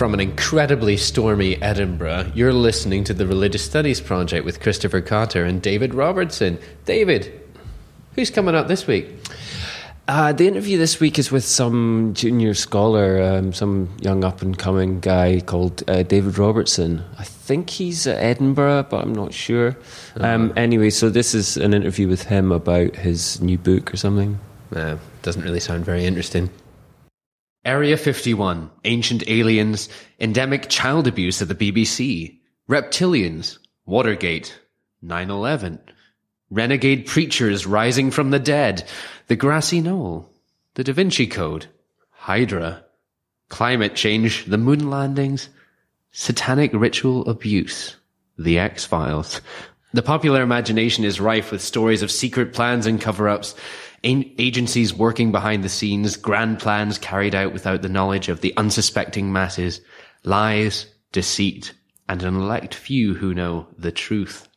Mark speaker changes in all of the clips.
Speaker 1: From an incredibly stormy Edinburgh, you're listening to the Religious Studies Project with Christopher Cotter and David Robertson. David, who's coming up this week?
Speaker 2: Uh, the interview this week is with some junior scholar, um, some young up and coming guy called uh, David Robertson. I think he's at Edinburgh, but I'm not sure. Um, anyway, so this is an interview with him about his new book or something.
Speaker 1: Uh, doesn't really sound very interesting. Area 51, Ancient Aliens, Endemic Child Abuse at the BBC, Reptilians, Watergate, 9 11, Renegade Preachers Rising from the Dead, The Grassy Knoll, The Da Vinci Code, Hydra, Climate Change, The Moon Landings, Satanic Ritual Abuse, The X Files. The popular imagination is rife with stories of secret plans and cover ups, agencies working behind the scenes, grand plans carried out without the knowledge of the unsuspecting masses, lies, deceit, and an elect few who know the truth.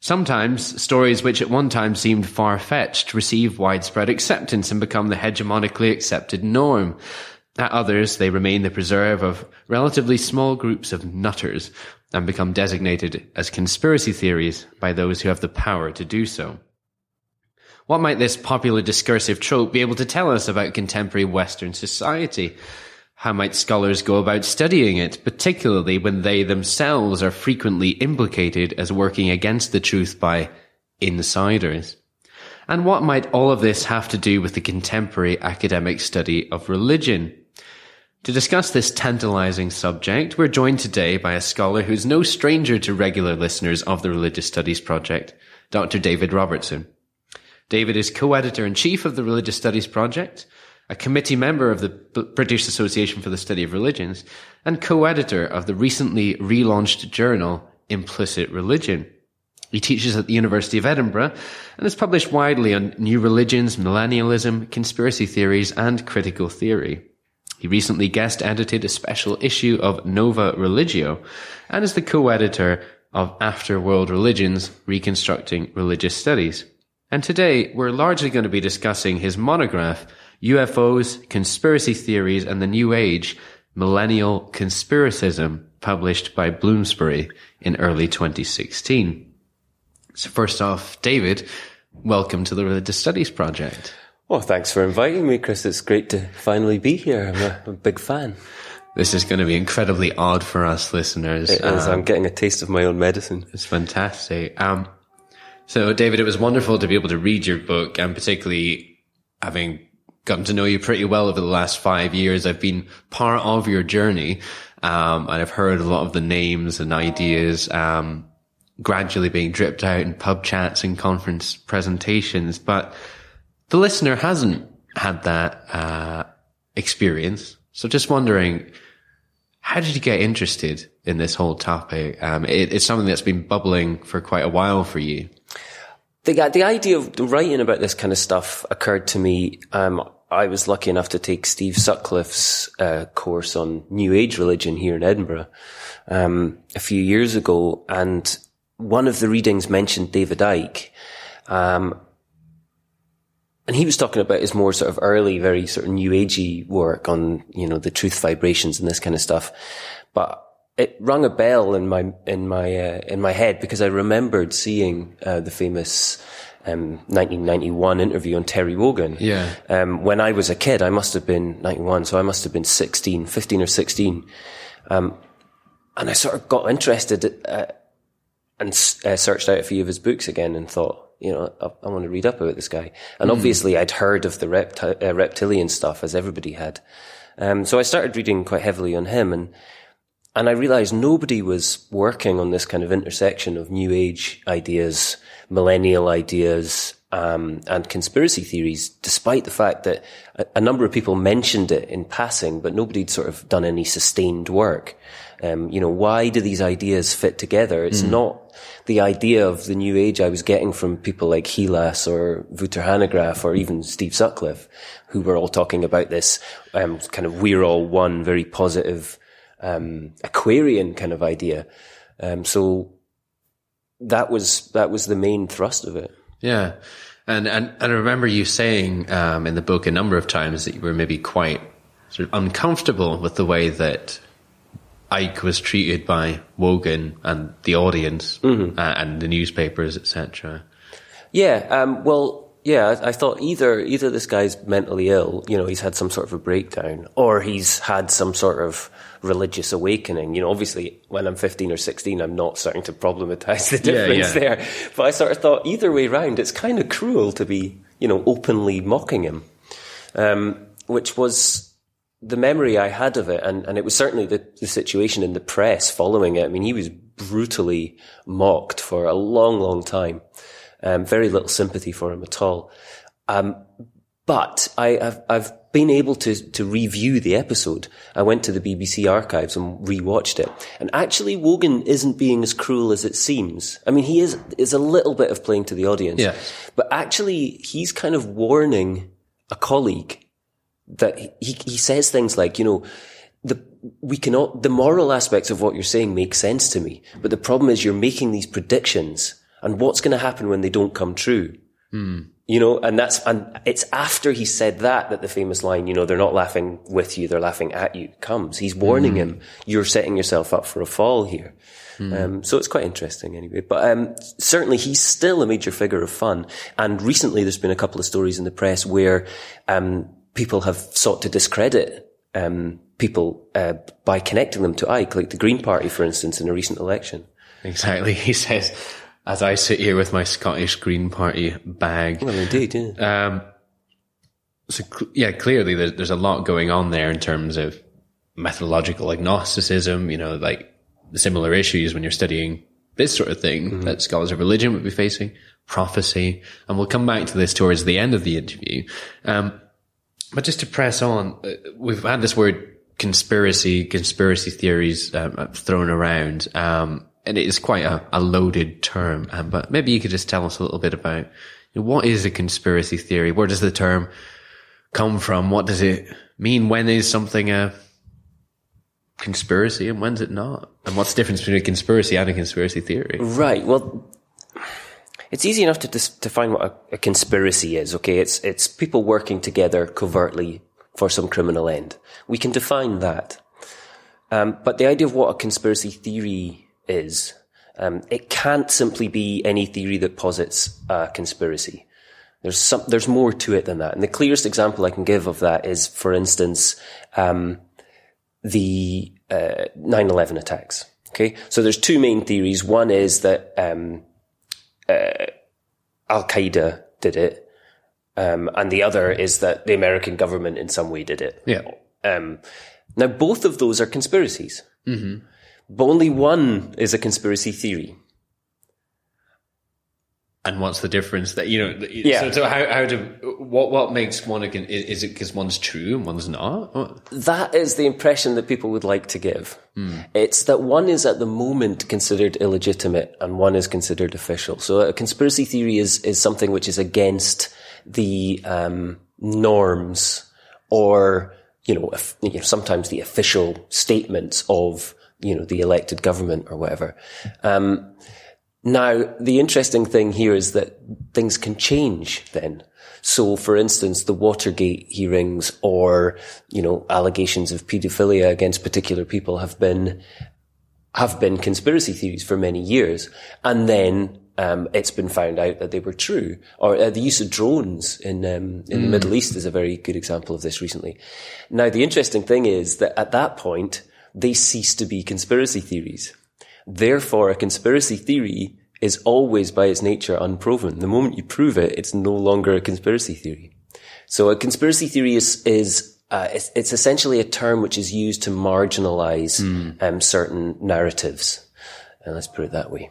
Speaker 1: Sometimes stories which at one time seemed far fetched receive widespread acceptance and become the hegemonically accepted norm. At others, they remain the preserve of relatively small groups of nutters and become designated as conspiracy theories by those who have the power to do so. What might this popular discursive trope be able to tell us about contemporary Western society? How might scholars go about studying it, particularly when they themselves are frequently implicated as working against the truth by insiders? And what might all of this have to do with the contemporary academic study of religion? To discuss this tantalizing subject, we're joined today by a scholar who's no stranger to regular listeners of the Religious Studies Project, Dr. David Robertson. David is co-editor in chief of the Religious Studies Project, a committee member of the British Association for the Study of Religions, and co-editor of the recently relaunched journal Implicit Religion. He teaches at the University of Edinburgh and has published widely on new religions, millennialism, conspiracy theories, and critical theory. He recently guest edited a special issue of Nova Religio and is the co-editor of After World Religions, Reconstructing Religious Studies. And today we're largely going to be discussing his monograph, UFOs, Conspiracy Theories and the New Age, Millennial Conspiracism, published by Bloomsbury in early 2016. So first off, David, welcome to the Religious Studies Project.
Speaker 2: Well, thanks for inviting me, Chris. It's great to finally be here. I'm a, a big fan.
Speaker 1: This is going to be incredibly odd for us listeners.
Speaker 2: It is. Um, I'm getting a taste of my own medicine.
Speaker 1: It's fantastic. Um, so, David, it was wonderful to be able to read your book and particularly having gotten to know you pretty well over the last five years. I've been part of your journey. Um, and I've heard a lot of the names and ideas, um, gradually being dripped out in pub chats and conference presentations. But the listener hasn't had that, uh, experience. So just wondering, how did you get interested in this whole topic? Um, it, it's something that's been bubbling for quite a while for you
Speaker 2: the the idea of writing about this kind of stuff occurred to me. Um, I was lucky enough to take Steve Sutcliffe's uh, course on New Age religion here in Edinburgh um, a few years ago, and one of the readings mentioned David Icke. Um, and he was talking about his more sort of early, very sort of new agey work on, you know, the truth vibrations and this kind of stuff. But it rung a bell in my in my uh, in my head because I remembered seeing uh, the famous um, 1991 interview on Terry Wogan.
Speaker 1: Yeah.
Speaker 2: Um, when I was a kid, I must have been 91, so I must have been 16, 15 or 16. Um, and I sort of got interested uh, and uh, searched out a few of his books again and thought, you know, I, I want to read up about this guy. And mm. obviously, I'd heard of the repti- uh, reptilian stuff as everybody had. Um, so I started reading quite heavily on him and and I realized nobody was working on this kind of intersection of new age ideas, millennial ideas, um, and conspiracy theories, despite the fact that a, a, number of people mentioned it in passing, but nobody'd sort of done any sustained work. Um, you know, why do these ideas fit together? It's mm. not the idea of the new age I was getting from people like Heelas or Wouter Hanegraaff or even Steve Sutcliffe, who were all talking about this um, kind of we're all one, very positive um, Aquarian kind of idea. Um, so that was that was the main thrust of it.
Speaker 1: Yeah, and and, and I remember you saying um, in the book a number of times that you were maybe quite sort of uncomfortable with the way that Icke was treated by Wogan and the audience
Speaker 2: Mm-hmm.
Speaker 1: uh, and the newspapers, etc.
Speaker 2: Yeah, um, well, yeah, I, I thought either either this guy's mentally ill, you know, he's had some sort of a breakdown, or he's had some sort of religious awakening. You know, obviously, when I'm 15 or 16, I'm not starting to problematize the
Speaker 1: Yeah,
Speaker 2: difference
Speaker 1: yeah.
Speaker 2: there. But I sort of thought either way round, it's kind of cruel to be, you know, openly mocking him, um, which was the memory I had of it, and, and it was certainly the, the situation in the press following it. I mean, he was brutally mocked for a long, long time. Um, very little sympathy for him at all. Um, but I, I've, I've been able to, to review the episode. I went to the BBC archives and rewatched it. And actually, Wogan isn't being as cruel as it seems. I mean, he is, is a little bit of playing to the audience.
Speaker 1: Yeah.
Speaker 2: But actually, he's kind of warning a colleague that he, he says things like, you know, the, we cannot, the moral aspects of what you're saying make sense to me. But the problem is you're making these predictions and what's going to happen when they don't come true? You know, and that's, and it's after he said that that the famous line, you know, they're not laughing with you, they're laughing at you comes. He's warning him, you're setting yourself up for a fall here. Um, so it's quite interesting anyway. But um, certainly he's still a major figure of fun. And recently there's been a couple of stories in the press where um, people have sought to discredit um, people uh, by connecting them to Icke, like the Green Party, for instance, in a recent election.
Speaker 1: Exactly. He says, as I sit here with my Scottish Green Party bag.
Speaker 2: Well, indeed, yeah.
Speaker 1: Um, so yeah, clearly there's, there's a lot going on there in terms of methodological agnosticism, you know, like similar issues when you're studying this sort of thing that scholars of religion would be facing, prophecy. And we'll come back to this towards the end of the interview. Um, but just to press on, uh, we've had this word conspiracy, conspiracy theories um, thrown around. Um, and it is quite a, a loaded term. Um, but maybe you could just tell us a little bit about what is a conspiracy theory? Where does the term come from? What does it mean? When is something a conspiracy and when's it not? And what's the difference between a conspiracy and a conspiracy theory?
Speaker 2: Right. Well, it's easy enough to dis- define what a, a conspiracy is. Okay, it's it's people working together covertly for some criminal end. We can define that. Um, but the idea of what a conspiracy theory is, um, it can't simply be any theory that posits a conspiracy. There's some, there's more to it than that. And the clearest example I can give of that is, for instance, um, the uh, 9/11 attacks. Okay, so there's two main theories. One is that um, uh, Al Qaeda did it, um, and the other is that the American government in some way did it.
Speaker 1: Yeah.
Speaker 2: Um, now, both of those are conspiracies, mm-hmm. But only one is a conspiracy theory.
Speaker 1: And what's the difference that, you know,
Speaker 2: Yeah.
Speaker 1: so, so how, how do, what, what makes one, a, con- is, it because one's true and one's not?
Speaker 2: That is the impression that people would like to give. It's that one is at the moment considered illegitimate and one is considered official. So a conspiracy theory is, is something which is against the um, norms or, you know, if, you know, sometimes the official statements of, you know, the elected government or whatever. Um, now, the interesting thing here is that things can change then. So, for instance, the Watergate hearings or, you know, allegations of paedophilia against particular people have been, have been conspiracy theories for many years. And then, um, it's been found out that they were true. Or uh, the use of drones in, um, in the Middle East is a very good example of this recently. Now, the interesting thing is that at that point, they cease to be conspiracy theories. Therefore, a conspiracy theory is always by its nature unproven. The moment you prove it, it's no longer a conspiracy theory. So a conspiracy theory is, is uh, it's, it's essentially a term which is used to marginalize um, certain narratives. And let's put it that way.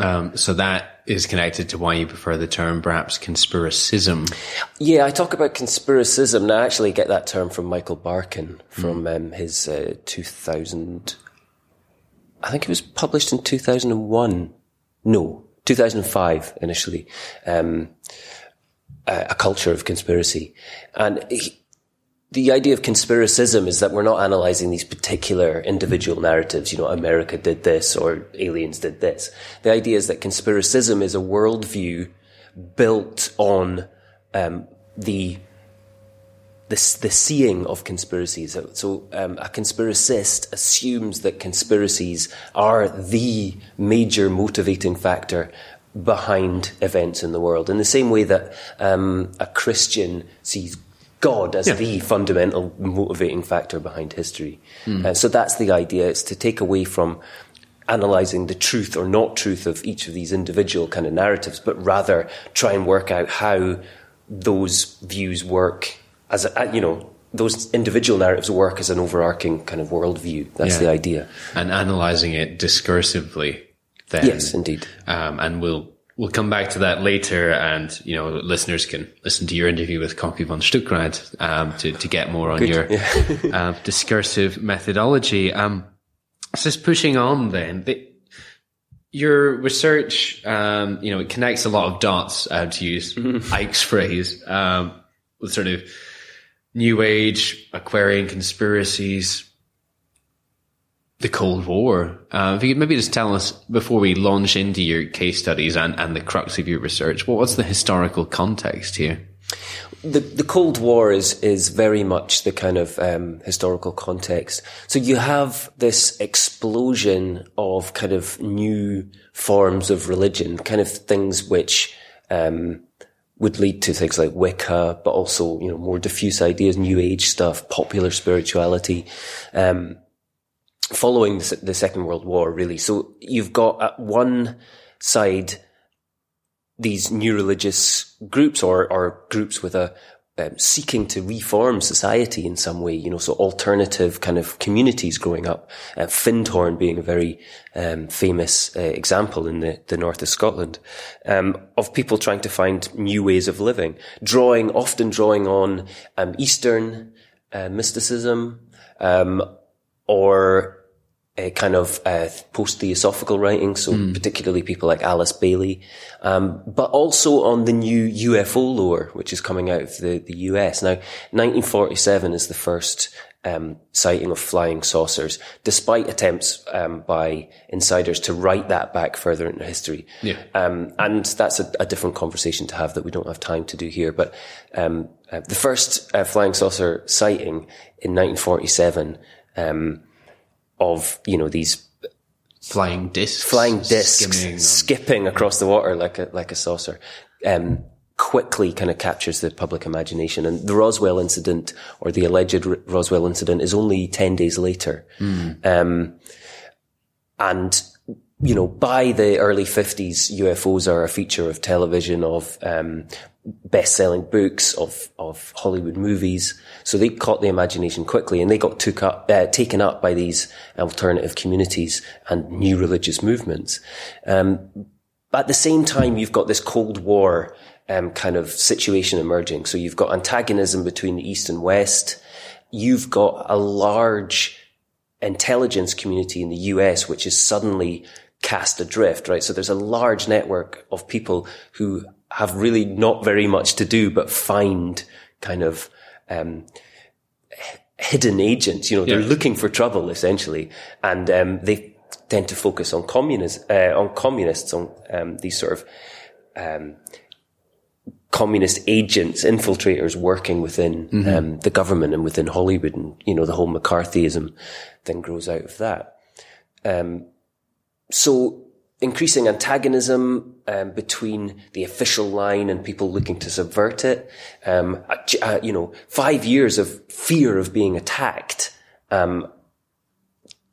Speaker 1: Um, so that is connected to why you prefer the term perhaps conspiracism.
Speaker 2: Yeah, I talk about conspiracism. Now, I actually get that term from Michael Barkun from um, his uh, 2000. I think it was published in 2001. No, 2005 initially. Um, a, a culture of conspiracy, and he, the idea of conspiracism is that we're not analyzing these particular individual narratives. You know, America did this or aliens did this. The idea is that conspiracism is a worldview built on um, the the, the seeing of conspiracies. So, so um, a conspiracist assumes that conspiracies are the major motivating factor behind events in the world. In the same way that um, a Christian sees God as yeah. the fundamental motivating factor behind history. Mm. Uh, so that's the idea. It's to take away from analyzing the truth or not truth of each of these individual kind of narratives, but rather try and work out how those views work as a, you know those individual narratives work as an overarching kind of worldview. That's yeah. the idea.
Speaker 1: And analyzing it discursively. Then,
Speaker 2: yes, indeed.
Speaker 1: Um, and we'll we'll come back to that later. And you know, listeners can listen to your interview with Kocku von Stuckrad um, to to get more on Good. your yeah. uh, discursive methodology. Um, just pushing on then. The, your research, um, you know, it connects a lot of dots, uh, to use mm-hmm. Icke's phrase, um, with sort of New Age, Aquarian conspiracies, the Cold War. Uh, if you could maybe just tell us before we launch into your case studies and, and the crux of your research, what was the historical context here?
Speaker 2: The, the Cold War is is very much the kind of um, historical context. So you have this explosion of kind of new forms of religion, kind of things which um, would lead to things like Wicca, but also, you know, more diffuse ideas, new age stuff, popular spirituality, um, following the Second World War, really. So you've got at one side, these new religious groups or, or groups with a, um, seeking to reform society in some way, you know, so alternative kind of communities growing up. Uh, Findhorn being a very um, famous uh, example in the, the north of Scotland um, of people trying to find new ways of living, drawing often drawing on um, Eastern uh, mysticism um, or a kind of uh, post-theosophical writing, so mm. particularly people like Alice Bailey, um, but also on the new UFO lore, which is coming out of the, the US. Now, 1947 is the first um, sighting of flying saucers, despite attempts um, by insiders to write that back further into history.
Speaker 1: Yeah.
Speaker 2: Um, and that's a, a, different conversation to have that we don't have time to do here. But um, uh, the first uh, flying saucer sighting in 1947 um, of, you know, these
Speaker 1: flying discs,
Speaker 2: flying discs skipping across the water like a, like a saucer. Um, quickly kind of captures the public imagination. And the Roswell incident or the alleged R- Roswell incident is only 10 days later. Mm. Um, and, you know, by the early 50s, UFOs are a feature of television, of, um, best-selling books, of, of Hollywood movies. So they caught the imagination quickly and they got took up, uh, taken up by these alternative communities and new religious movements. Um, at the same time, you've got this Cold War um, kind of situation emerging. So you've got antagonism between the East and West. You've got a large intelligence community in the US, which is suddenly cast adrift, right? So there's a large network of people who have really not very much to do but find kind of um, hidden agents. You know, they're looking for trouble essentially, and um, they tend to focus on communists, uh, on communists, on um, these sort of um, communist agents, infiltrators working within mm-hmm. Um, the government and within Hollywood, and you know the whole McCarthyism then grows out of that. Um, so increasing antagonism um, between the official line and people looking to subvert it. Um, uh, you know, five years of fear of being attacked, um,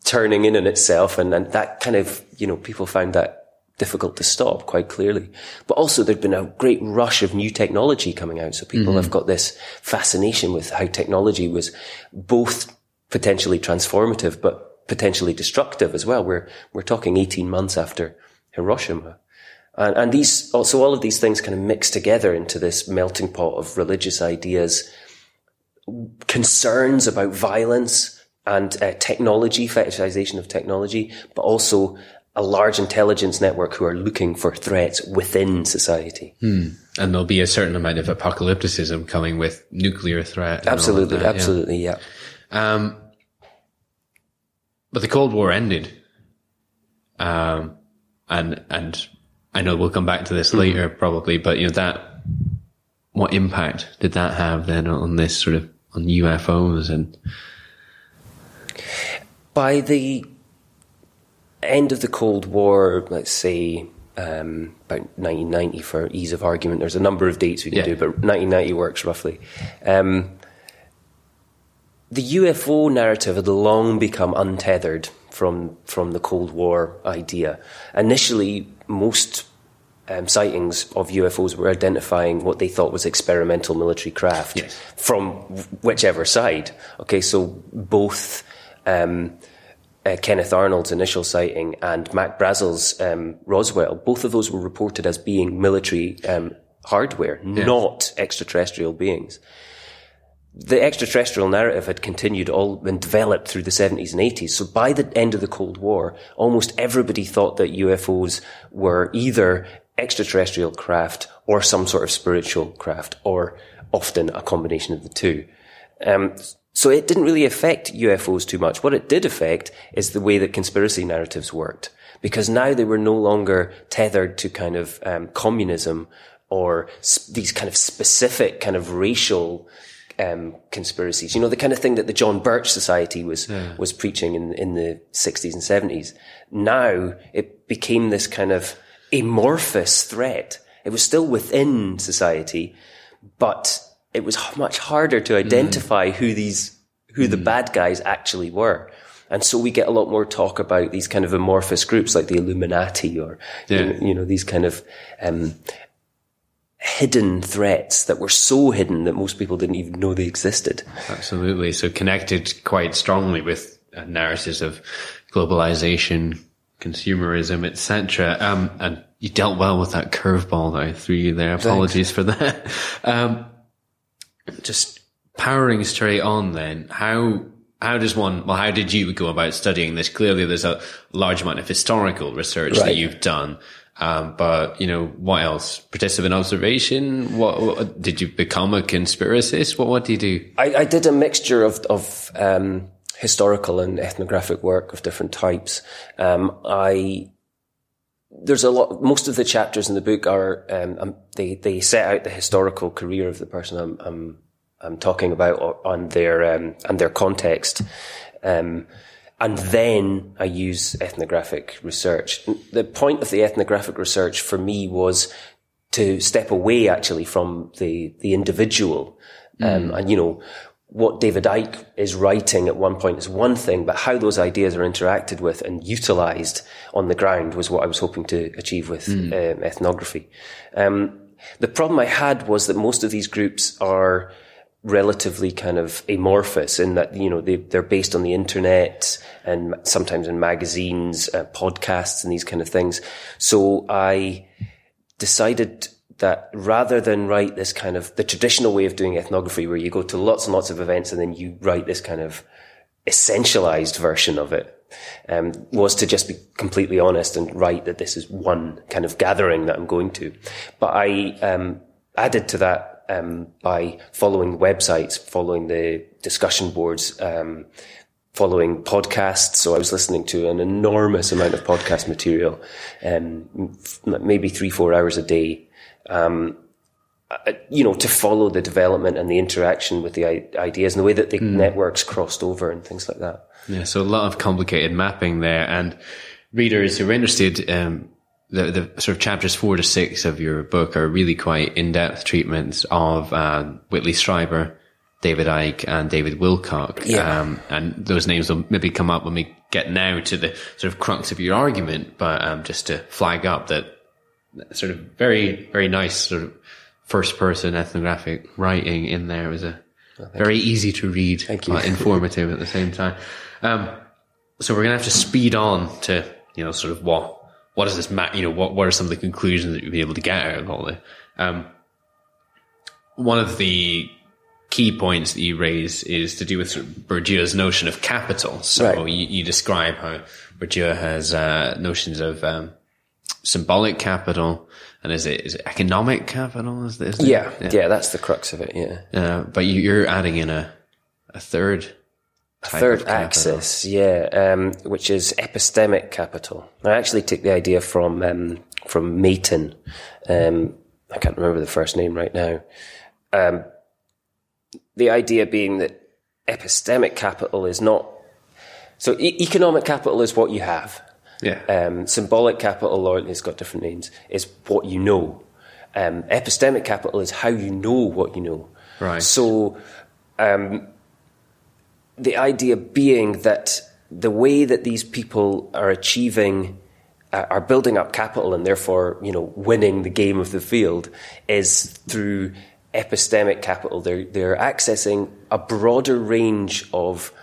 Speaker 2: turning in on itself, and, and that kind of you know people found that difficult to stop quite clearly. But also there'd been a great rush of new technology coming out. So people mm-hmm. have got this fascination with how technology was both potentially transformative, but potentially destructive as well. We're, we're talking 18 months after Hiroshima. And, and these, so all of these things kind of mix together into this melting pot of religious ideas, concerns about violence and uh, technology, fetishization of technology, but also a large intelligence network who are looking for threats within society.
Speaker 1: Hmm. And there'll be a certain amount of apocalypticism coming with nuclear threat.
Speaker 2: Absolutely, that, absolutely, yeah.
Speaker 1: yeah. Um, but the Cold War ended. Um, and, and I know we'll come back to this mm-hmm. later probably, but you know, that, what impact did that have then on this sort of on UFOs and
Speaker 2: by the end of the Cold War, let's say um, about 1990 for ease of argument. There's a number of dates we can
Speaker 1: Yeah.
Speaker 2: do, but 1990 works roughly. Um, the UFO narrative had long become untethered from from the Cold War idea. Initially, most um, sightings of UFOs were identifying what they thought was experimental military craft
Speaker 1: Yes.
Speaker 2: from whichever side. Okay, so both. Um, uh, Kenneth Arnold's initial sighting and Mac Brazel's um, Roswell, both of those were reported as being military um, hardware, not extraterrestrial beings. The extraterrestrial narrative had continued all and developed through the 70s and 80s. So by the end of the Cold War, almost everybody thought that UFOs were either extraterrestrial craft or some sort of spiritual craft, or often a combination of the two. Um, so it didn't really affect UFOs too much. What it did affect is the way that conspiracy narratives worked, because now they were no longer tethered to kind of um, communism or s- these kind of specific kind of racial um, conspiracies. You know, the kind of thing that the John Birch Society was was preaching in in the sixties and seventies. Now it became this kind of amorphous threat. It was still within society, but it was much harder to identify who these who the bad guys actually were. And so we get a lot more talk about these kind of amorphous groups like the Illuminati or, you, know, you know, these kind of, um, hidden threats that were so hidden that most people didn't even know they existed.
Speaker 1: Absolutely. So connected quite strongly with uh, narratives of globalization, consumerism, etc. Um, and you dealt well with that curveball that I threw you there. Apologies for that. Um, just powering straight on then, how how does one well how did you go about studying this? Clearly there's a large amount of historical research that you've done. Um, but you know what else? Participant observation. What, what did you become a conspiracist? What what do you do?
Speaker 2: I, I did a mixture of, of um, historical and ethnographic work of different types. Um, I there's a lot. Most of the chapters in the book are um, um, they they set out the historical career of the person I'm I'm, I'm talking about on their um, and their context. Um, and then I use ethnographic research. The point of the ethnographic research for me was to step away actually from the the individual, um, and you know what David Icke is writing at one point is one thing, but how those ideas are interacted with and utilized on the ground was what I was hoping to achieve with um, ethnography. Um, the problem I had was that most of these groups are relatively kind of amorphous in that, you know, they, they're based on the internet and sometimes in magazines, uh, podcasts and these kind of things. So I decided that rather than write this kind of the traditional way of doing ethnography where you go to lots and lots of events and then you write this kind of essentialized version of it, um, was to just be completely honest and write that this is one kind of gathering that I'm going to. But I um, added to that um, by following websites, following the discussion boards, um, following podcasts. So I was listening to an enormous amount of podcast material, um, maybe three, four hours a day. Um, uh, you know, to follow the development and the interaction with the ideas and the way that the networks crossed over and things like that.
Speaker 1: Yeah, so a lot of complicated mapping there, and readers who are interested, um, the the sort of chapters four to six of your book are really quite in depth treatments of uh, Whitley Strieber, David Icke, and David Wilcock.
Speaker 2: Yeah.
Speaker 1: Um, and those names will maybe come up when we get now to the sort of crux of your argument, but um, just to flag up that sort of very very nice sort of first person ethnographic writing in there. It was a very easy to read,
Speaker 2: Thank you.
Speaker 1: informative at the same time. Um, so we're gonna have to speed on to you know sort of what what does this ma- you know what what are some of the conclusions that you've been able to get out of all this. Um, one of the key points that you raise is to do with sort of Bourdieu's notion of capital. So
Speaker 2: Right.
Speaker 1: you, you describe how Bourdieu has uh, notions of um, symbolic capital and is it is it economic capital? Is, is it?
Speaker 2: Yeah, yeah, that's the crux of it. Yeah.
Speaker 1: Uh, but you, you're adding in a a third
Speaker 2: Third axis, yeah, um, which is epistemic capital. I actually took the idea from um, from Mayton. Um, I can't remember the first name right now. Um, the idea being that epistemic capital is not so e- economic capital is what you have.
Speaker 1: Yeah.
Speaker 2: Um, symbolic capital, or it's got different names, is what you know. Um, epistemic capital is how you know what you know.
Speaker 1: Right.
Speaker 2: So, um, the idea being that the way that these people are achieving, uh, are building up capital and therefore, you know, winning the game of the field is through epistemic capital. They're, they're accessing a broader range of,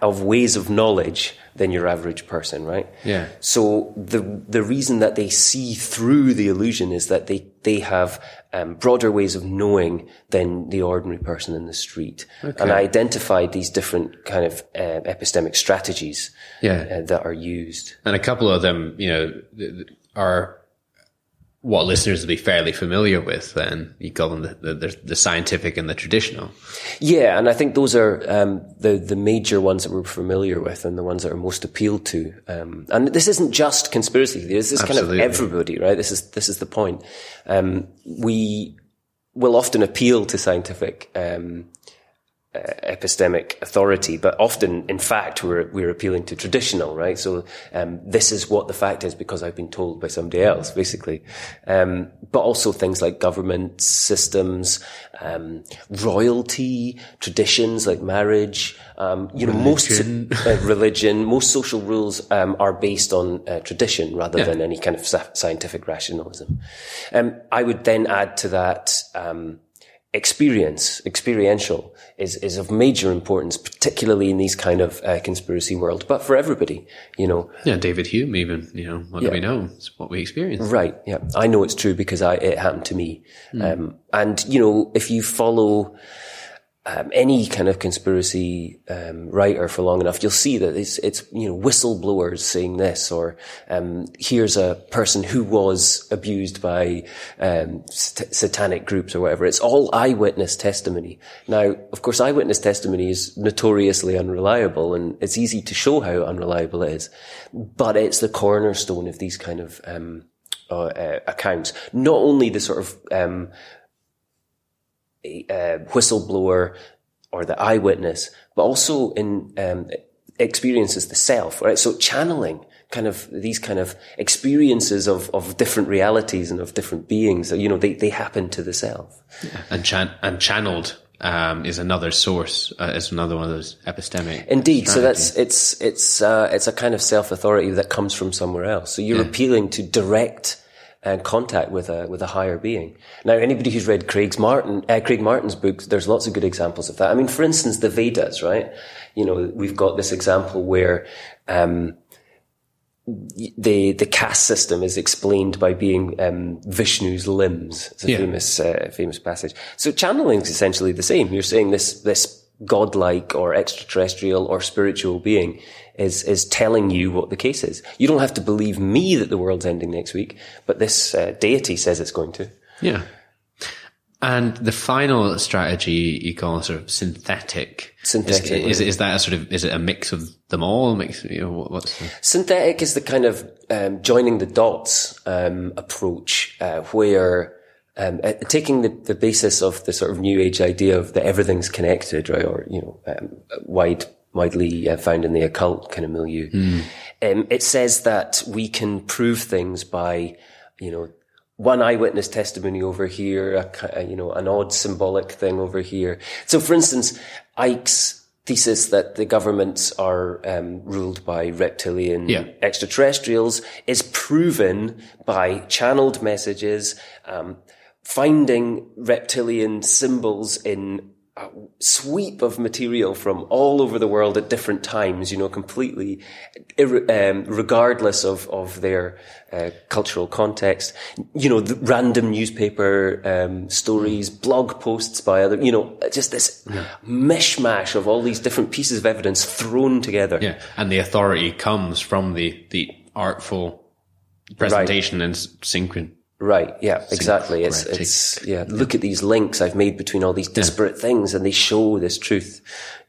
Speaker 2: of ways of knowledge than your average person, right?
Speaker 1: Yeah.
Speaker 2: So the the reason that they see through the illusion is that they they have um, broader ways of knowing than the ordinary person in the street, and I identified these different kind of uh, epistemic strategies
Speaker 1: Yeah.
Speaker 2: uh, that are used.
Speaker 1: And a couple of them, you know, are what listeners will be fairly familiar with. Then you call them the, the, the scientific and the traditional.
Speaker 2: Yeah, and I think those are um, the the major ones that we're familiar with, and the ones that are most appealed to. Um, and this isn't just conspiracy theory; this is
Speaker 1: Absolutely.
Speaker 2: kind of everybody, right? This is this is the point. Um, we will often appeal to scientific um, uh, epistemic authority, but often, in fact, we're we're appealing to traditional, right? So um, this is what the fact is because I've been told by somebody else, basically. Um, but also things like government systems, um, royalty, traditions like marriage. Um, you know, most uh, religion, most social rules um, are based on uh, tradition rather than any kind of scientific rationalism. Um, I would then add to that. Experience, experiential, is, is of major importance, particularly in these kind of uh, conspiracy world, but for everybody, you know.
Speaker 1: Yeah, David Hume, even you know, what do we know? It's what we experience.
Speaker 2: Right, yeah. I know it's true because I, it happened to me. Um, and, you know, if you follow um, any kind of conspiracy um, writer for long enough, you'll see that it's, it's you know, whistleblowers saying this, or um, here's a person who was abused by um, sat- satanic groups or whatever. It's all eyewitness testimony. Now, of course, eyewitness testimony is notoriously unreliable, and it's easy to show how unreliable it is. But it's the cornerstone of these kind of um, uh, uh, accounts. Not only the sort of um, uh, whistleblower or the eyewitness, but also in um, experiences the self, right? So channeling kind of these kind of experiences of, of different realities and of different beings, you know, they, they happen to the self.
Speaker 1: And chan- and channeled um, is another source. Uh, is another one of those epistemic.
Speaker 2: Indeed. So that's, it's, it's, uh, it's a kind of self-authority that comes from somewhere else. So you're appealing to direct uh, contact with a, with a higher being. Now, anybody who's read Craig's Martin, uh, Craig Martin's books, there's lots of good examples of that. I mean, for instance, the Vedas, right? You know, we've got this example where, um, the the caste system is explained by being um, Vishnu's limbs. It's a
Speaker 1: Yeah.
Speaker 2: famous uh, famous passage. So channeling is essentially the same. You're saying this this godlike or extraterrestrial or spiritual being is is telling you what the case is. You don't have to believe me that the world's ending next week, but this uh, deity says it's going to.
Speaker 1: Yeah. And the final strategy you call sort of synthetic.
Speaker 2: Synthetic,
Speaker 1: Is, is, is that a sort of, is it a mix of them all? Mix, you know, what- what's the,
Speaker 2: Synthetic is the kind of um, joining the dots um, approach uh, where um, uh, taking the, the basis of the sort of new age idea of that everything's connected, right, or you know, um, wide widely uh, found in the occult kind of milieu. Um, it says that we can prove things by, you know, one eyewitness testimony over here, a, a, you know, an odd symbolic thing over here. So, for instance, Icke's thesis that the governments are um, ruled by reptilian
Speaker 1: Yeah.
Speaker 2: extraterrestrials is proven by channeled messages, um, finding reptilian symbols in a sweep of material from all over the world at different times, you know, completely ir- um, regardless of, of their uh, cultural context. You know, the random newspaper um, stories, blog posts by other, you know, just this mishmash of all these different pieces of evidence thrown together.
Speaker 1: yeah. And the authority comes from the, the artful presentation and s- synchron.
Speaker 2: Right. Yeah. Exactly. It's it's yeah. Look at these links I've made between all these disparate things, and they show this truth,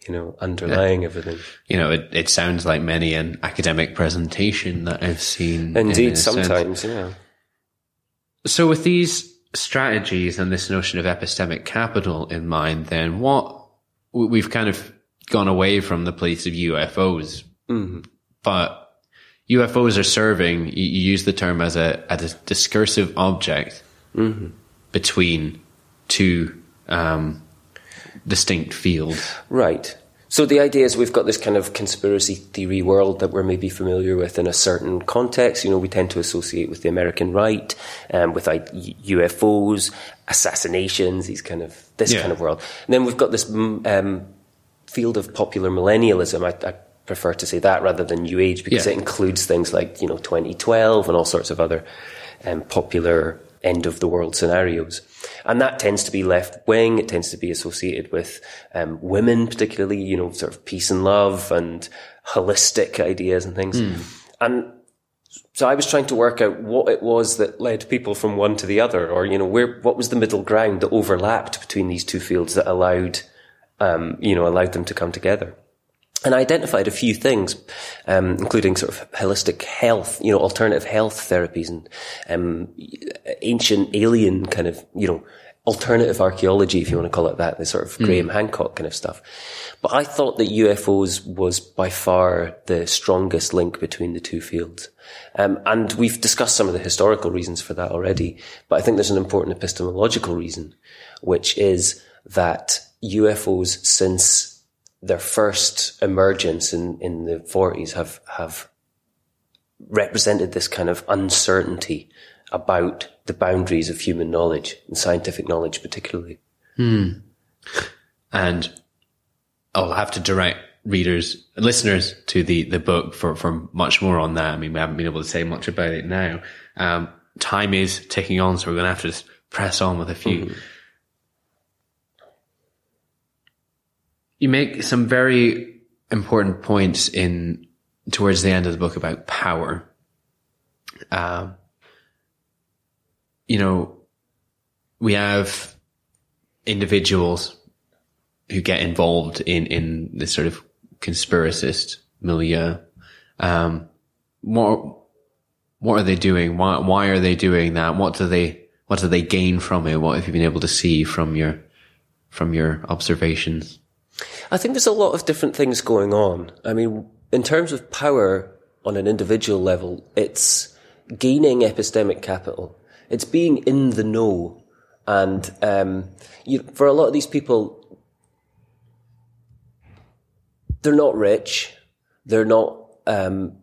Speaker 2: you know, underlying everything.
Speaker 1: You know, it, it sounds like many an academic presentation that I've seen. in
Speaker 2: Indeed,
Speaker 1: sense.
Speaker 2: sometimes, yeah.
Speaker 1: So with these strategies and this notion of epistemic capital in mind, then what we've kind of gone away from the place of UFOs, mm-hmm. but UFOs are serving. You, use the term as a as a discursive object mm-hmm. between two um, distinct fields.
Speaker 2: Right. So the idea is we've got this kind of conspiracy theory world that we're maybe familiar with in a certain context. You know, we tend to associate with the American right, um, with like, UFOs, assassinations, these kind of this yeah. kind of world. And then we've got this um, field of popular millennialism. I, I, prefer to say that rather than New Age because yeah. it includes things like you know 2012 and all sorts of other um, popular end of the world scenarios. And that tends to be left wing. It tends to be associated with um, women, particularly, you know, sort of peace and love and holistic ideas and things. Mm. And so I was trying to work out what it was that led people from one to the other, or, you know, where, what was the middle ground that overlapped between these two fields that allowed, um, you know, allowed them to come together and I identified a few things, um, including sort of holistic health, you know, alternative health therapies and um, ancient alien kind of, you know, alternative archaeology, if you want to call it that, the sort of mm. Graham Hancock kind of stuff. But I thought that UFOs was by far the strongest link between the two fields. Um, and we've discussed some of the historical reasons for that already. But I think there's an important epistemological reason, which is that UFOs since their first emergence in, in the 40s have, have represented this kind of uncertainty about the boundaries of human knowledge and scientific knowledge particularly.
Speaker 1: Hmm. And I'll have to direct readers, listeners to the, the book for, for much more on that. I mean, we haven't been able to say much about it now. Um, time is ticking on, so we're going to have to just press on with a few. Mm-hmm. You make some very important points in towards the end of the book about power. Um, you know, we have individuals who get involved in in this sort of conspiracist milieu. Um, what what are they doing? Why why are they doing that? What do they what do they gain from it? What have you been able to see from your from your observations?
Speaker 2: I think there's a lot of different things going on. I mean, in terms of power on an individual level, it's gaining epistemic capital. It's being in the know. And um, you, for a lot of these people, they're not rich. They're not um,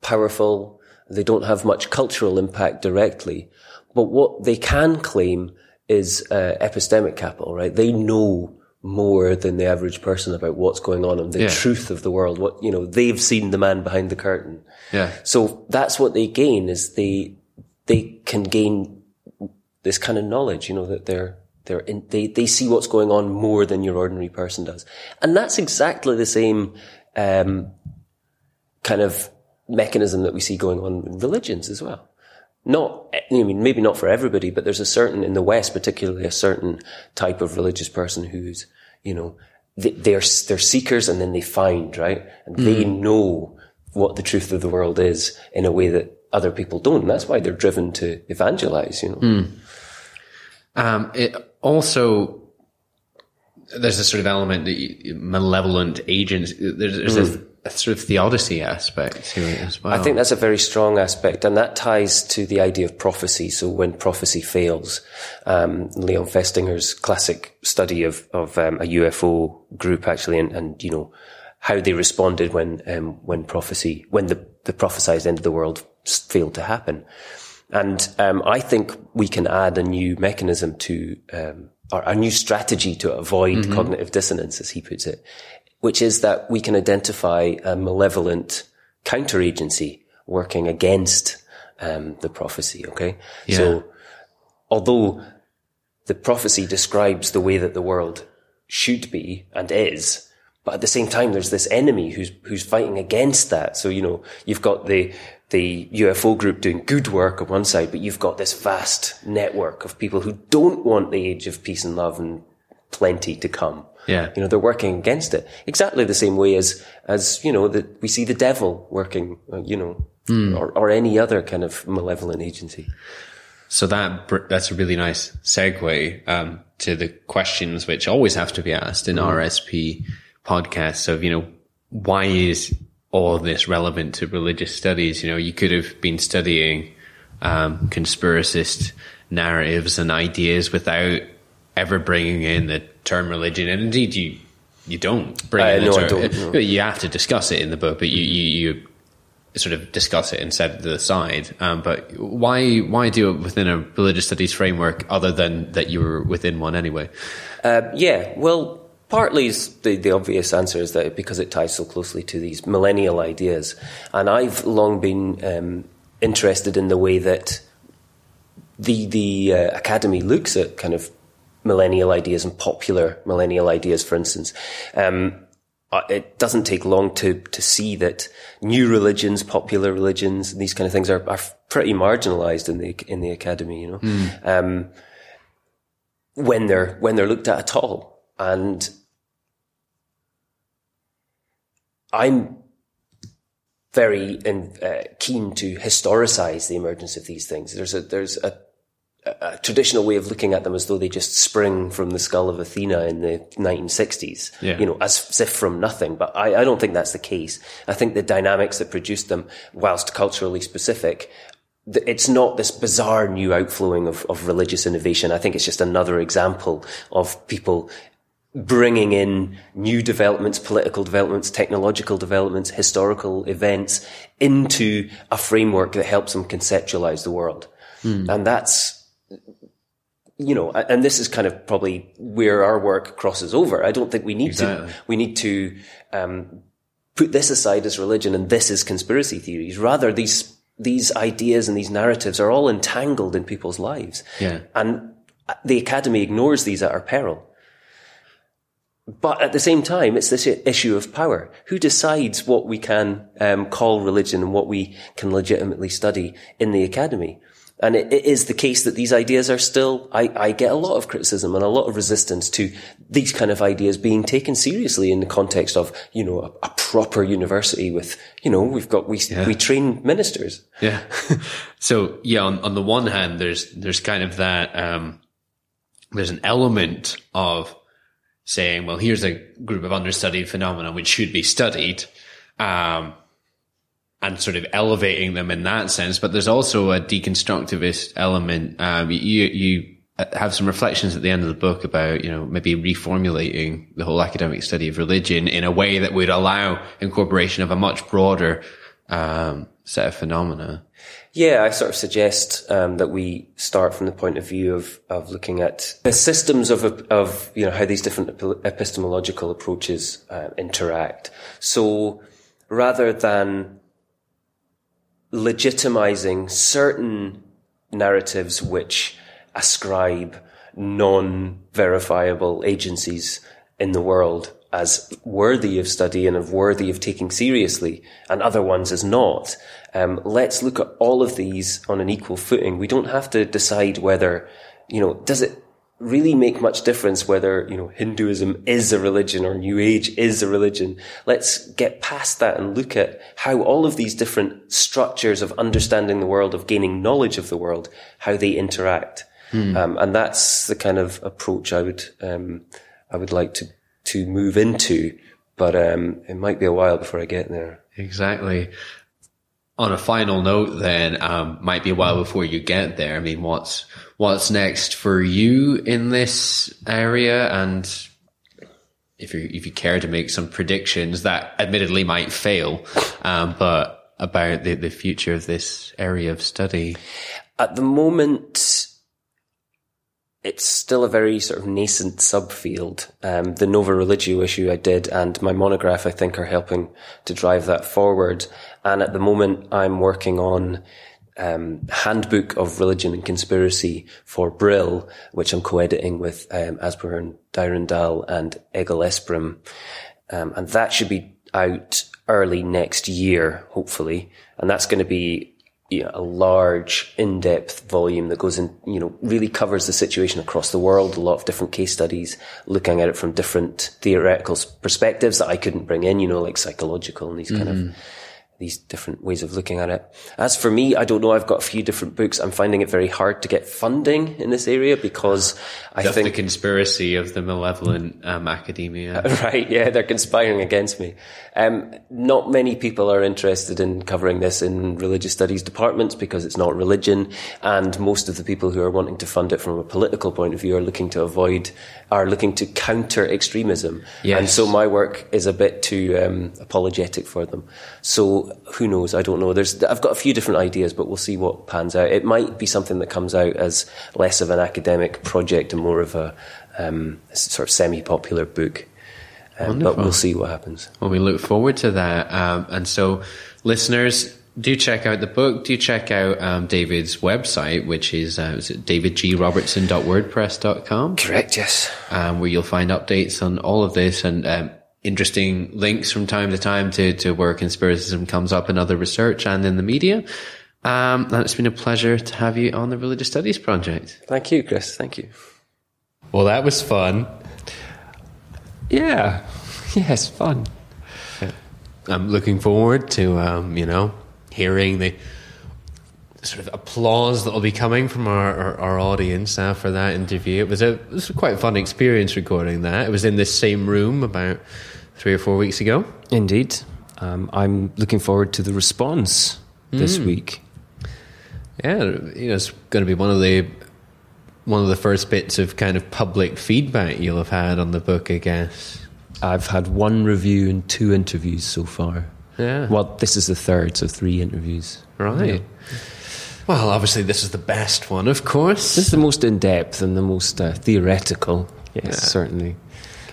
Speaker 2: powerful. They don't have much cultural impact directly. But what they can claim is uh, epistemic capital, right? They know more than the average person about what's going on and the yeah. truth of the world. What, you know, they've seen the man behind the curtain.
Speaker 1: Yeah.
Speaker 2: So that's what they gain is they, they can gain this kind of knowledge, you know, that they're, they're in, they, they see what's going on more than your ordinary person does. And that's exactly the same, um, kind of mechanism that we see going on in religions as well not, I mean, maybe not for everybody, but there's a certain, in the West, particularly a certain type of religious person who's, you know, they're, they're seekers and then they find, right? And mm. they know what the truth of the world is in a way that other people don't. And that's why they're driven to evangelize, you know.
Speaker 1: Mm. Um, it also, there's a sort of element that malevolent agents, there's, there's mm. A, sort of theodicy aspect to it as well.
Speaker 2: I think that's a very strong aspect, and that ties to the idea of prophecy. So when prophecy fails, um, Leon Festinger's classic study of of um, a UFO group actually, and, and, you know how they responded when um, when prophecy when the the prophesied end of the world failed to happen, and um, I think we can add a new mechanism to. Um, or a new strategy to avoid mm-hmm. cognitive dissonance, as he puts it, which is that we can identify a malevolent counteragency working against um, the prophecy. Okay,
Speaker 1: yeah.
Speaker 2: so although the prophecy describes the way that the world should be and is, but at the same time, there's this enemy who's who's fighting against that. So you know, you've got the the UFO group doing good work on one side, but you've got this vast network of people who don't want the age of peace and love and plenty to come.
Speaker 1: Yeah.
Speaker 2: You know, they're working against it. Exactly the same way as, as, you know, that we see the devil working, uh, you know, mm. or, or any other kind of malevolent agency.
Speaker 1: So that that's a really nice segue um, to the questions which always have to be asked in mm. RSP podcasts of you know why is all this relevant to religious studies? You know, you could have been studying um, conspiracist narratives and ideas without ever bringing in the term religion, and indeed you you don't bring
Speaker 2: in
Speaker 1: the
Speaker 2: no, term. No.
Speaker 1: You have to discuss it in the book, but you you, you sort of discuss it and set it to the side. Um, but why why do it within a religious studies framework other than that you were within one anyway?
Speaker 2: Uh, yeah, well, partly the, the obvious answer is that because it ties so closely to these millennial ideas, and I've long been um, interested in the way that the the uh, academy looks at kind of millennial ideas and popular millennial ideas, for instance. Um, it doesn't take long to to see that new religions, popular religions, these kind of things are, are pretty marginalized in the in the academy. You know, mm. um, when they're when they're looked at at all, and I'm very in, uh, keen to historicize the emergence of these things. There's a there's a a traditional way of looking at them as though they just spring from the skull of Athena in the 1960s, yeah. you know, as, if from nothing. But I, I, don't think that's the case. I think the dynamics that produced them, whilst culturally specific, it's not this bizarre new outflowing of, of religious innovation. I think it's just another example of people bringing in new developments, political developments, technological developments, historical events into a framework that helps them conceptualize the world. Mm. And that's you know, and this is kind of probably where our work crosses over. I don't think we need exactly. to, we need to, um, put this aside as religion and this is conspiracy theories. Rather, these, these ideas and these narratives are all entangled in people's lives.
Speaker 1: Yeah.
Speaker 2: And the academy ignores these at our peril. But at the same time, it's this issue of power. Who decides what we can um, call religion and what we can legitimately study in the academy? And it, it is the case that these ideas are still, I, I get a lot of criticism and a lot of resistance to these kind of ideas being taken seriously in the context of, you know, a, a proper university with, you know, we've got, we, yeah. we train ministers.
Speaker 1: Yeah. so yeah, on, on the one hand, there's, there's kind of that, um, there's an element of saying, well, here's a group of understudied phenomena which should be studied. Um, and sort of elevating them in that sense. But there's also a deconstructivist element. Um, you, you have some reflections at the end of the book about, you know, maybe reformulating the whole academic study of religion in a way that would allow incorporation of a much broader, um, set of phenomena.
Speaker 2: Yeah, I sort of suggest um, that we start from the point of view of of looking at the systems of of you know how these different epistemological approaches uh, interact. So rather than legitimizing certain narratives which ascribe non-verifiable agencies in the world as worthy of study and of worthy of taking seriously, and other ones as not. Um, let's look at all of these on an equal footing. We don't have to decide whether, you know, does it really make much difference whether, you know, Hinduism is a religion or New Age is a religion. Let's get past that and look at how all of these different structures of understanding the world, of gaining knowledge of the world, how they interact. Hmm. Um, and that's the kind of approach I would, um, I would like to, to move into. But, um, it might be a while before I get there.
Speaker 1: Exactly on a final note, then um, might be a while before you get there. I mean, what's what's next for you in this area, and if you if you care to make some predictions that admittedly might fail, um, but about the the future of this area of study.
Speaker 2: At the moment, it's still a very sort of nascent subfield. Um, the Nova Religio issue I did and my monograph, I think, are helping to drive that forward. And at the moment, I'm working on um, Handbook of Religion and Conspiracy for Brill, which I'm co-editing with um, Asbjørn Dyrendal and Egil Asprem. Um, and that should be out early next year, hopefully. And that's going to be you know, a large, in-depth volume that goes in, you know, really covers the situation across the world, a lot of different case studies, looking at it from different theoretical perspectives that I couldn't bring in, you know, like psychological and these mm-hmm. kind of,
Speaker 3: these different ways of looking at it. As for me, I don't know. I've got a few different books. I'm finding it very hard to get funding in this area because I
Speaker 1: That's
Speaker 3: think
Speaker 1: the conspiracy of the malevolent um, academia.
Speaker 3: Right, yeah, they're conspiring against me. Um, not many people are interested in covering this in religious studies departments because it's not religion, and most of the people who are wanting to fund it from a political point of view are looking to avoid, are looking to counter extremism.
Speaker 1: Yes.
Speaker 3: And so my work is a bit too um, apologetic for them. So who knows? I don't know. There's, I've got a few different ideas, but we'll see what pans out. It might be something that comes out as less of an academic project and more of a um, sort of semi-popular book. Um, but we'll see what happens.
Speaker 1: Well, we look forward to that. Um, and so, listeners, do check out the book. Do check out um, David's website, which is, uh, is davidgrobertson.wordpress.com,
Speaker 3: Correct, yes.
Speaker 1: um, where you'll find updates on all of this and um, interesting links from time to time to, to where conspiracism comes up in other research and in the media. Um, and it's been a pleasure to have you on the Religious Studies Project.
Speaker 3: Thank you, Chris. Thank you.
Speaker 1: Well, that was fun.
Speaker 2: Yeah. Yes, fun.
Speaker 1: I'm looking forward to um, you know hearing the sort of applause that will be coming from our, our, our audience after that interview. It was a it was a quite fun experience recording that. It was in this same room about three or four weeks ago.
Speaker 2: Indeed. Um, I'm looking forward to the response this week.
Speaker 1: Yeah, you know, it's going to be one of the one of the first bits of kind of public feedback you'll have had on the book, I guess.
Speaker 2: I've had one review and two interviews so far.
Speaker 1: Yeah.
Speaker 2: Well, this is the third, so three interviews.
Speaker 1: Right. Well, obviously, this is the best one, of course.
Speaker 2: This is the most in depth and the most uh, theoretical. Yes,
Speaker 1: Yeah.
Speaker 2: certainly.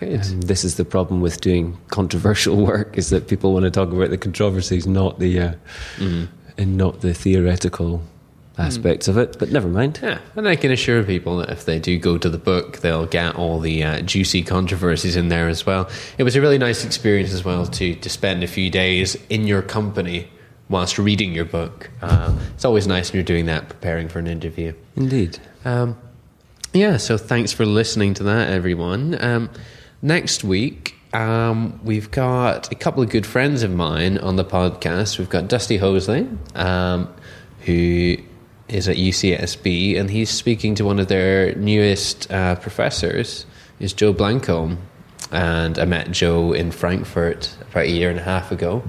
Speaker 1: Good.
Speaker 2: Um, this is the problem with doing controversial work: is that people want to talk about the controversies, not the uh, and not the theoretical aspects of it. But never mind.
Speaker 1: Yeah, and I can assure people that if they do go to the book, they'll get all the uh, juicy controversies in there as well. It was a really nice experience as well to to spend a few days in your company whilst reading your book. Uh, it's always nice when you're doing that, preparing for an interview.
Speaker 2: Indeed.
Speaker 1: Um, yeah, so thanks for listening to that, everyone. Um, next week, um, we've got a couple of good friends of mine on the podcast. We've got Dusty Hoesly, um, who is at UCSB, and he's speaking to one of their newest uh, professors, is Joe Blankholm. And I met Joe in Frankfurt about a year and a half ago.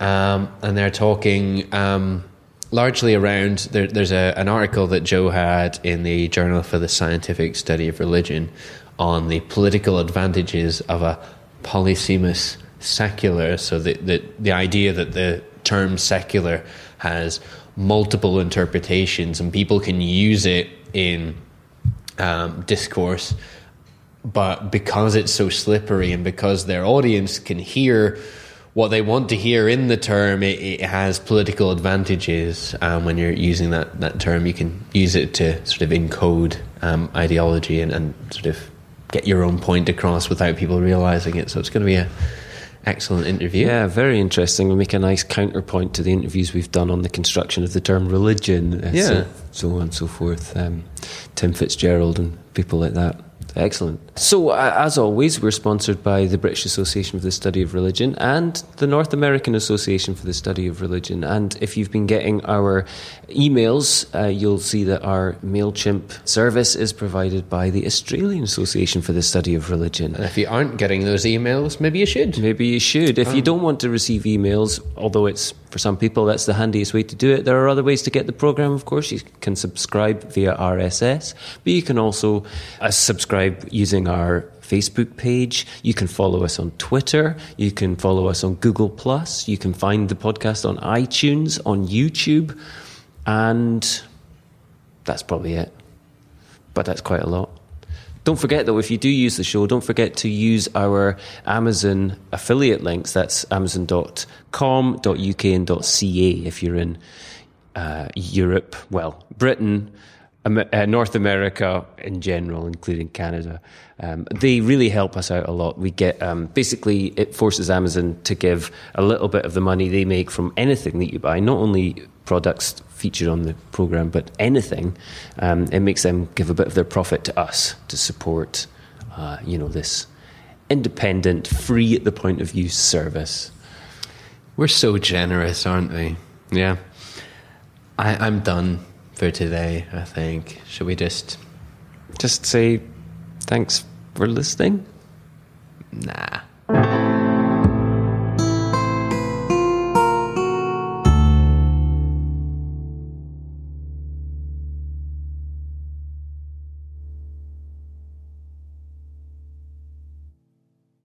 Speaker 1: Um, and they're talking um, largely around there, there's a, an article that Joe had in the Journal for the Scientific Study of Religion on the political advantages of a polysemous secular. So the, the, the idea that the term secular has multiple interpretations and people can use it in um, discourse but because it's so slippery and because their audience can hear what they want to hear in the term, it, it has political advantages. Um, when you're using that, that term, you can use it to sort of encode um, ideology and, and sort of get your own point across without people realizing it. So it's going to be a excellent interview.
Speaker 2: Yeah, very interesting. We make a nice counterpoint to the interviews we've done on the construction of the term religion. uh,
Speaker 1: Yeah.
Speaker 2: So, so on and so forth. Um, Tim Fitzgerald and people like that. Excellent. So, uh, as always, we're sponsored by the British Association for the Study of Religion and the North American Association for the Study of Religion. And if you've been getting our emails, uh, you'll see that our MailChimp service is provided by the Australian Association for the Study of Religion.
Speaker 1: And if you aren't getting those emails, maybe you should.
Speaker 2: Maybe you should. If you
Speaker 1: Um,
Speaker 2: don't want to receive emails, although it's for some people that's the handiest way to do it, there are other ways to get the program. Of course, you can subscribe via RSS, but you can also uh, subscribe using our Facebook page. You can follow us on Twitter. You can follow us on Google Plus. You can find the podcast on iTunes, on YouTube, and that's probably it. But that's quite a lot. Don't forget though, if you do use the show, don't forget to use our Amazon affiliate links. That's amazon.com.uk and .ca if you're in uh, Europe, well, Britain, uh, North America in general, including Canada. Um, they really help us out a lot. We get um, basically it forces Amazon to give a little bit of the money they make from anything that you buy, not only products featured on the program, but anything. Um, it makes them give a bit of their profit to us to support, uh, you know, this independent, free at the point of use service.
Speaker 1: We're so generous, aren't we? Yeah. I, I'm done for today, I think. Should we just.
Speaker 2: Just say thanks for listening.
Speaker 1: Nah.